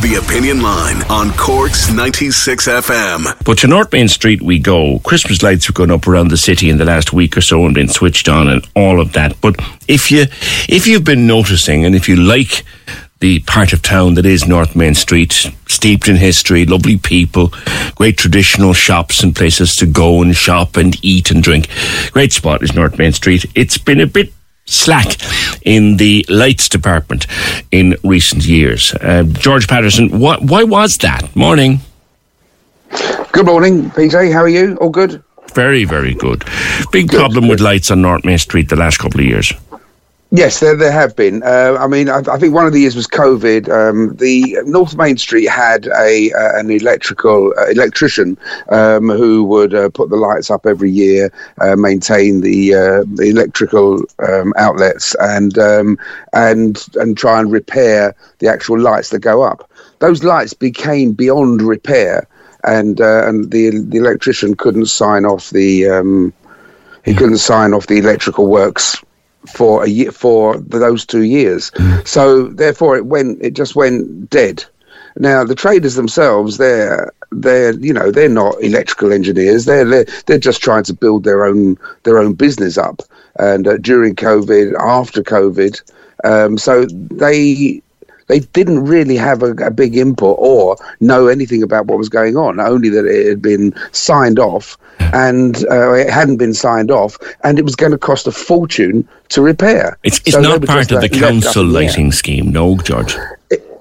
The Opinion Line on Corks 96 FM. But to North Main Street we go. Christmas lights have gone up around the city in the last week or so and been switched on and all of that. But if you if you've been noticing and if you like the part of town that is North Main Street, steeped in history, lovely people, great traditional shops and places to go and shop and eat and drink. Great spot is North Main Street. It's been a bit slack in the lights department in recent years. Uh, George Patterson, wh- why was that? Morning. Good morning, PJ. How are you? All good? Very, very good. Big good, problem with lights on North Main Street the last couple of years. Yes, there, there have been. Uh, I mean, I, I, think one of the years was COVID. Um, the North Main Street had a uh, an electrical uh, electrician um, who would uh, put the lights up every year, uh, maintain the uh, the electrical um, outlets, and um, and and try and repair the actual lights that go up. Those lights became beyond repair, and and the the electrician couldn't sign off the um, he couldn't sign off the electrical works for a year for those two years. Mm. So therefore, it went. It just went dead. Now the traders themselves, they're they're you know they're not electrical engineers. They're they're, they're just trying to build their own their own business up. And uh, during COVID, after COVID, um, so they they didn't really have a, a, big input or know anything about what was going on, only that it had been signed off and uh, it hadn't been signed off and it was going to cost a fortune to repair. It's, it's so not part of the council lighting scheme, no, George?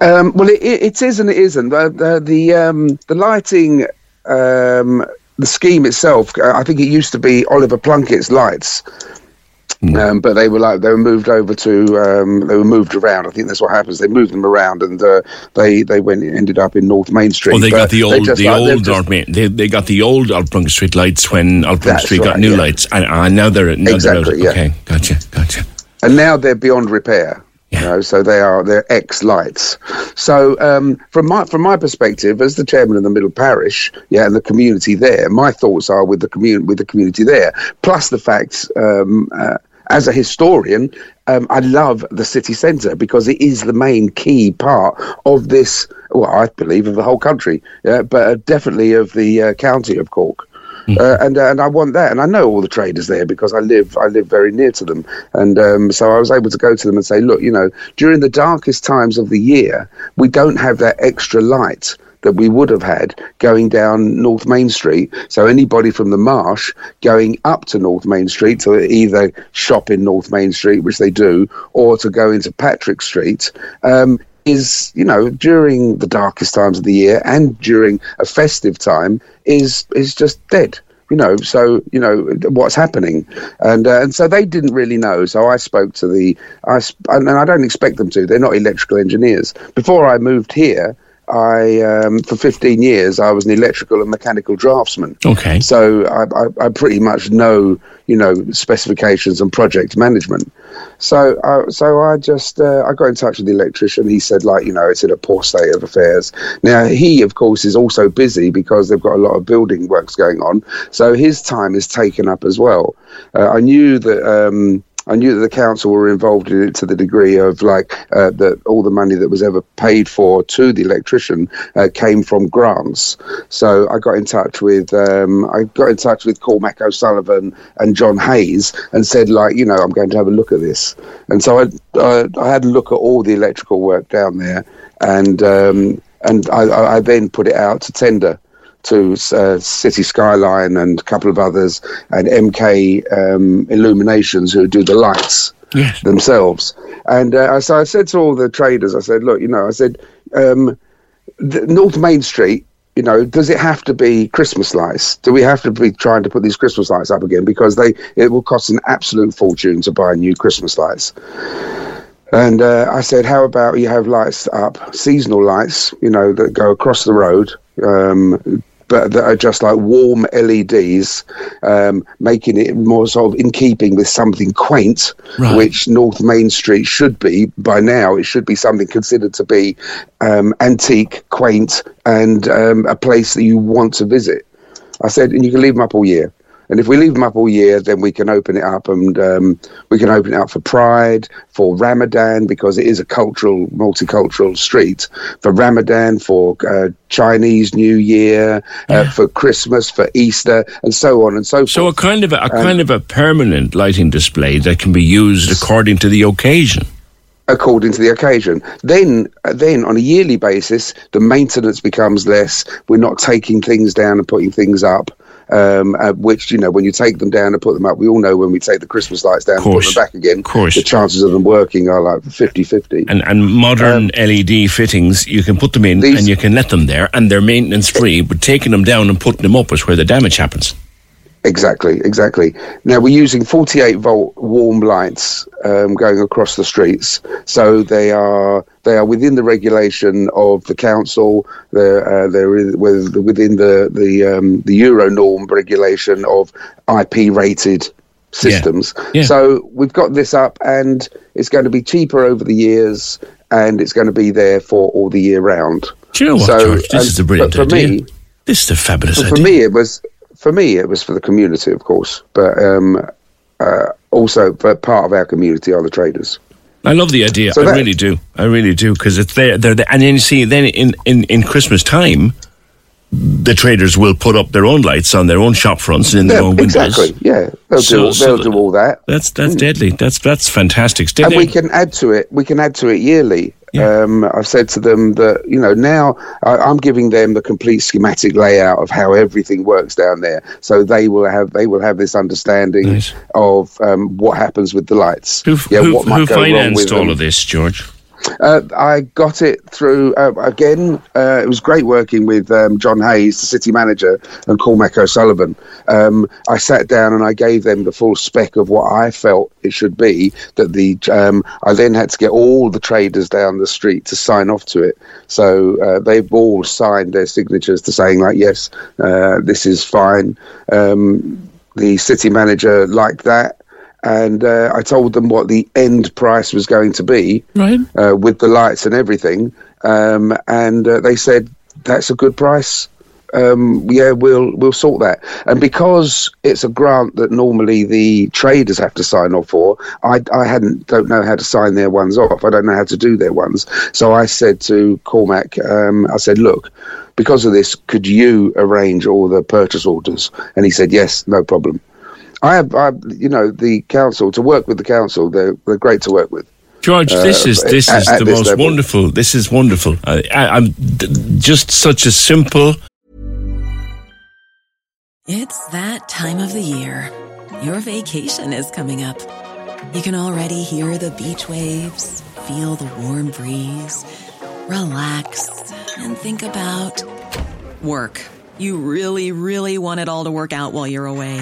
um, well, it, it is and it isn't. The, the, the, um, the lighting. Um, the scheme itself, I think it used to be Oliver Plunkett's lights, Mm. Um, but they were like they were moved over to um, they were moved around. I think that's what happens. They moved them around, and uh, they they went ended up in North Main Street. Oh, they got the old the like, old North Main. They, they got the old Oliver Plunkett Street lights when Oliver Plunkett Street right, got new yeah. lights, and uh, now they're now exactly, they're out. Yeah. Okay, gotcha, gotcha. And now they're beyond repair. Yeah. You know, so they are they're ex lights. So um, from my from my perspective, as the chairman of the Middle Parish, yeah, and the community there, my thoughts are with the community with the community there. Plus the fact um, uh, as a historian, um, I love the city centre because it is the main key part of this. Well, I believe of the whole country, yeah, but uh, definitely of the uh, county of Cork. Mm-hmm. Uh, and uh, and I want that, and I know all the traders there because I live I live very near to them, and um, so I was able to go to them and say, look, you know, during the darkest times of the year, we don't have that extra light that we would have had going down North Main Street. So anybody from the Marsh going up to North Main Street to either shop in North Main Street, which they do, or to go into Patrick Street. Um, is you know during the darkest times of the year and during a festive time is is just dead you know so you know what's happening and uh, and so they didn't really know so i spoke to the i and i don't expect them to they're not electrical engineers before i moved here I um, for 15 years I was an electrical and mechanical draftsman. Okay. So I, I, I pretty much know you know specifications and project management. So uh, so I just uh, I got in touch with the electrician. He said like you know it's in a poor state of affairs. Now he of course is also busy because they've got a lot of building works going on. So his time is taken up as well. Uh, I knew that. Um, I knew that the council were involved in it to the degree of like uh, that all the money that was ever paid for to the electrician uh, came from grants. So I got in touch with um, I got in touch with Cormac O'Sullivan and John Hayes and said like you know I'm going to have a look at this. And so I uh, I had a look at all the electrical work down there and um, and I, I then put it out to tender to uh, City Skyline and a couple of others, and MK um, Illuminations who do the lights Yes. themselves. And uh, so I said to all the traders, I said, look, you know, I said, um, the North Main Street. You know, does it have to be Christmas lights? Do we have to be trying to put these Christmas lights up again? Because they it will cost an absolute fortune to buy new Christmas lights. And uh, I said, how about you have lights up, seasonal lights, you know, that go across the road, um, but that are just like warm LEDs, um, making it more sort of in keeping with something quaint, Right. which North Main Street should be by now. It should be something considered to be um, antique, quaint, and um, a place that you want to visit. I said, and you can leave them up all year. And if we leave them up all year, then we can open it up and um, we can open it up for Pride, for Ramadan, because it is a cultural, multicultural street, for Ramadan, for uh, Chinese New Year, uh, for Christmas, for Easter, and so on and so forth. So a kind of a, a kind of a permanent lighting display that can be used according to the occasion. according to the occasion. Then, uh, then on a yearly basis, the maintenance becomes less. We're not taking things down and putting things up. Um, uh, which you know, when you take them down and put them up, we all know when we take the Christmas lights down and put them back again, Course. the chances of them working are like 50-50. And and modern LED fittings, you can put them in Um, These- and you can let them there, and they're maintenance free. But taking them down and putting them up is where the damage happens. Exactly, exactly. Now we're using 48 volt warm lights um, going across the streets, so they are they are within the regulation of the council. They're uh, they're within the the um, the Euro norm regulation of IP rated systems. Yeah. So we've got this up, and it's going to be cheaper over the years, and it's going to be there for all the year round. Do you know what, So, George? This and- is a brilliant for idea. me- this is a fabulous idea. for me it was for me it was for the community of course but um uh, also part of our community are the traders I love the idea. So I that- really do. I really do because it's there. They're there. And then you see, then in, in, in Christmas time, the traders will put up their own lights on their own shop fronts and in their yeah own windows. exactly yeah they'll So- do all, so they'll the- do all that That's that's deadly. That's that's fantastic. And we can add to it we can add to it yearly Yeah. um, I've said to them that you know now I, I'm giving them the complete schematic layout of how everything works down there, so they will have they will have this understanding Nice. of um, what happens with the lights. who yeah, who, what might who financed all them. of this, George? Uh, I got it through uh, again. Uh, it was great working with um, John Hayes, the city manager, and Cormac O'Sullivan. Um, I sat down and I gave them the full spec of what I felt it should be. That the um, I then had to get all the traders down the street to sign off to it. So uh, they've all signed their signatures to saying like, yes, uh, this is fine. Um, the city manager liked that. And uh, I told them what the end price was going to be, Right. uh, with the lights and everything. Um, and uh, they said that's a good price. Um, yeah, we'll we'll sort that. And because it's a grant that normally the traders have to sign off for, I, I hadn't don't know how to sign their ones off. I don't know how to do their ones. So I said to Cormac, um, I said, look, because of this, could you arrange all the purchase orders? And he said, yes, no problem. I have, I, you know, the council to work with the council. They're they're great to work with. George, this is this Uh, at- is at the this most level. wonderful. This is wonderful. I, I, I'm d- just such a simple. It's that time of the year. Your vacation is coming up. You can already hear the beach waves, feel the warm breeze, relax, and think about work. You really, really want it all to work out while you're away.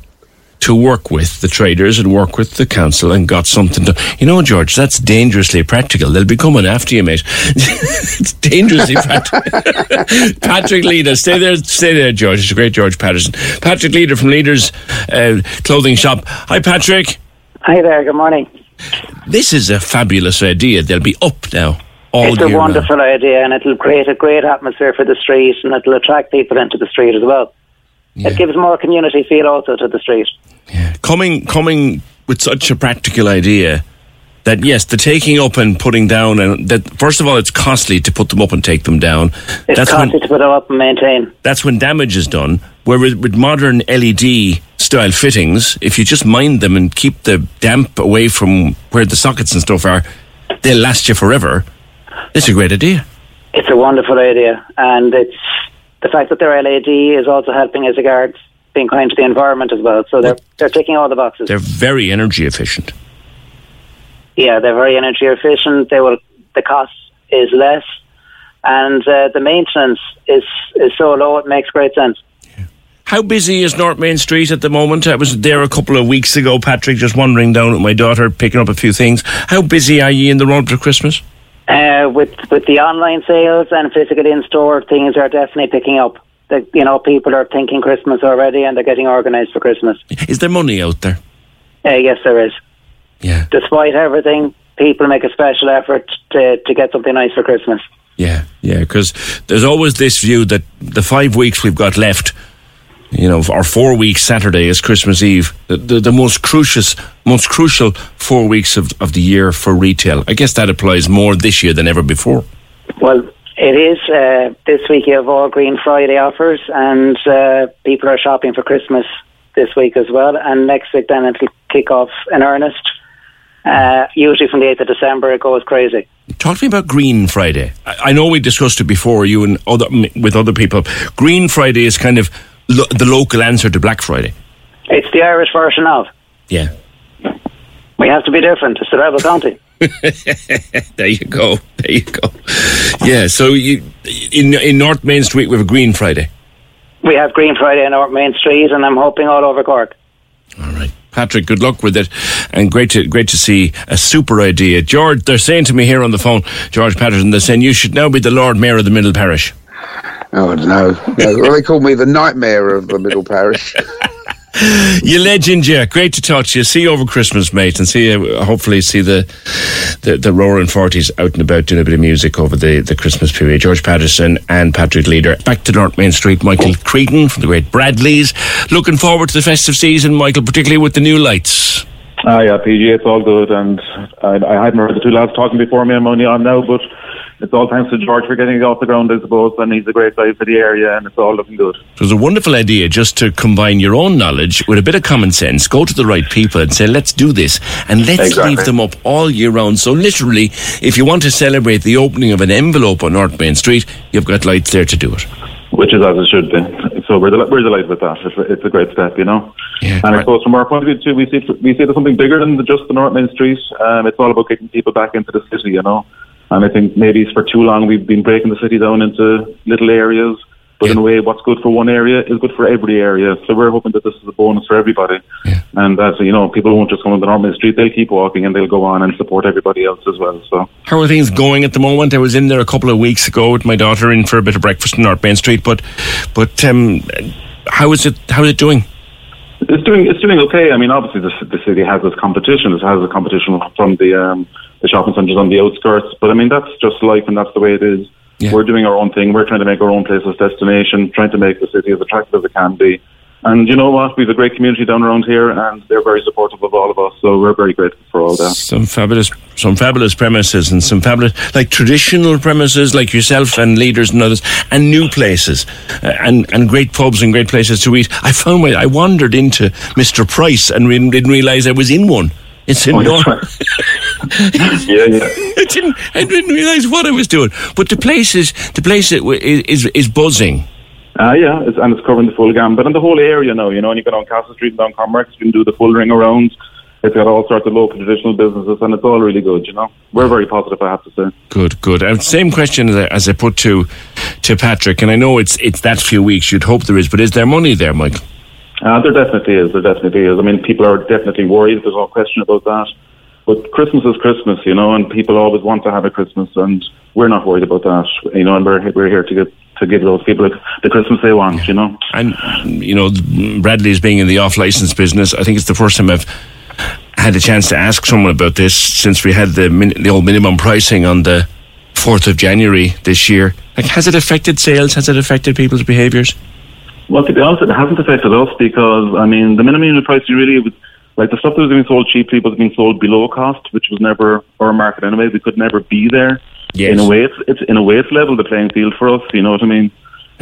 to work with the traders and work with the council and got something to. You know, George, that's dangerously practical. They'll be coming after you, mate. it's dangerously practical. Patrick Leader, stay there, stay there, George. It's a great George Patterson. Patrick Leader from Leaders uh, Clothing Shop. Hi, Patrick. Hi there, good morning. This is a fabulous idea. They'll be up now. All it's a round. wonderful idea and it'll create a great atmosphere for the street and it'll attract people into the street as well. It gives more community feel also to the street. coming coming with such a practical idea that yes, the taking up and putting down, and that first of all, it's costly to put them up and take them down. It's that's costly when to put it up and maintain. that's when damage is done. Where with, with modern LED style fittings, if you just mind them and keep the damp away from where the sockets and stuff are, they'll last you forever. It's a great idea. It's a wonderful idea and it's the fact that they're LED is also helping as regards being kind to the environment as well. So they're they're ticking all the boxes. They're very energy efficient. yeah, they're very energy efficient. They will the cost is less and uh, the maintenance is is so low it makes great sense. How busy is North Main Street at the moment? I was there a couple of weeks ago, Patrick, just wandering down with my daughter, picking up a few things. How busy are you in the run for Christmas? Uh, with with the online sales and physical in store, things are definitely picking up. The, you know, people are thinking Christmas already, and they're getting organised for Christmas. Is there money out there? Uh, yes, there is. Yeah. Despite everything, people make a special effort to to get something nice for Christmas. Yeah, yeah, because there's always this view that the five weeks we've got left, you know, our four weeks, Saturday is Christmas Eve, the, the, the most crucial, most crucial four weeks of, of the year for retail. I guess that applies more this year than ever before. Well, it is. Uh, this week you have all Green Friday offers, and uh, people are shopping for Christmas this week as well. And next week, then it'll kick off in earnest. Uh, usually from the 8th of December, it goes crazy. Talk to me about Green Friday. I, I know we discussed it before, you and other with other people. Green Friday is kind of lo- the local answer to Black Friday. It's the Irish version of. Yeah. We have to be different. It's the Rebel County. there you go. There you go. Yeah. So you in in North Main Street we have a Green Friday. We have Green Friday in North Main Street, and I'm hoping all over Cork. All right. Patrick, good luck with it, and great to great to see a super idea. George, they're saying to me here on the phone, George Patterson, they're saying you should now be the Lord Mayor of the Middle Parish. Oh no! no. Well, they call me the nightmare of the middle parish. You legend, yeah. Great to talk to you. See you over Christmas, mate, and see you. Hopefully, see the the, the roaring forties out and about doing a bit of music over the, the Christmas period. George Patterson and Patrick Leader. Back to North Main Street. Michael Creedon from the Great Bradleys. Looking forward to the festive season, Michael, particularly with the new lights. Ah, yeah, PG, it's all good, and I, I hadn't heard the two lads talking before me. I'm only on now, but it's all thanks to George for getting it off the ground, I suppose, and he's a great guy for the area, and it's all looking good. It was a wonderful idea just to combine your own knowledge with a bit of common sense, go to the right people and say, let's do this, and let's Exactly. leave them up all year round. So, literally, if you want to celebrate the opening of an envelope on North Main Street, you've got lights there to do it. Which is as it should be. So we're, del- we're delighted with that. It's, a- it's a great step, you know. Yeah, and I right. suppose from our point of view too, we see it, we see it as something bigger than the- just the North Main Street. Um, it's all about getting people back into the city, you know. And I think maybe for too long we've been breaking the city down into little areas. But in a way, what's good for one area is good for every area. So we're hoping that this is a bonus for everybody. And that, you know, people won't just come on the North Main Street, they'll keep walking and they'll go on and support everybody else as well. So How are things going at the moment? I was in there a couple of weeks ago with my daughter in for a bit of breakfast in North Main Street, but but um, how is it? How is it doing? It's doing it's doing okay. I mean, obviously the, the city has its competition. It has a competition from the um, the shopping centres on the outskirts. But I mean, that's just life, and that's the way it is. Yeah. We're doing our own thing. We're trying to make our own place as destination, trying to make the city as attractive as it can be. And you know what? We have a great community down around here, and they're very supportive of all of us. So we're very grateful for all that. Some fabulous, some fabulous premises, and some fabulous, like traditional premises, like yourself and leaders and others, and new places, uh, and and great pubs and great places to eat. I found my, I wandered into Mr. Price and re- didn't realise I was in one. It's in oh, North. yeah, yeah. I didn't, I didn't realise what I was doing. But the place is, the place is, is, is buzzing. Uh, yeah, it's, and it's covering the full gambit and the whole area now. You know, and you go down Castle Street and down Commerce, you can do the full ring around. It's got all sorts of local traditional businesses, and it's all really good. You know, we're very positive. I have to say. Good, good. And same question as I, as I put to to Patrick, and I know it's it's that few weeks. You'd hope there is, but is there money there, Mike? Uh, there definitely is. There definitely is. I mean, people are definitely worried. There's no question about that. But Christmas is Christmas, you know, and people always want to have a Christmas, and we're not worried about that, you know, and we're, we're here to get to give those people the Christmas they want, you know. And you know, Bradley's being in the off-license business, I think it's the first time I've had a chance to ask someone about this since we had the min- the old minimum pricing on the fourth of January this year. Like, has it affected sales? Has it affected people's behaviours? Well, to be honest, it hasn't affected us because I mean, the minimum unit price really was like the stuff that was being sold cheaply was being sold below cost, which was never our market anyway. We could never be there. Yes. In a way, it's, it's in a way it's level the playing field for us. You know what I mean?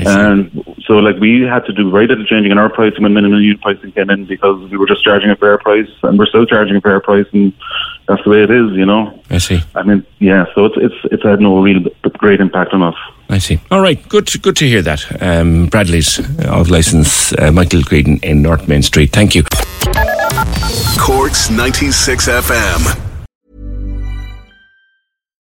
And so, like, we had to do very little changing in our pricing when minimum unit pricing came in because we were just charging a fair price, and we're still charging a fair price, and that's the way it is, you know. I see. I mean, yeah. So it's it's it's had no real great impact on us. I see. All right, good to, good to hear that. Um, Bradley's of license, uh, Michael Creedon in North Main Street. Thank you. Corks ninety six FM.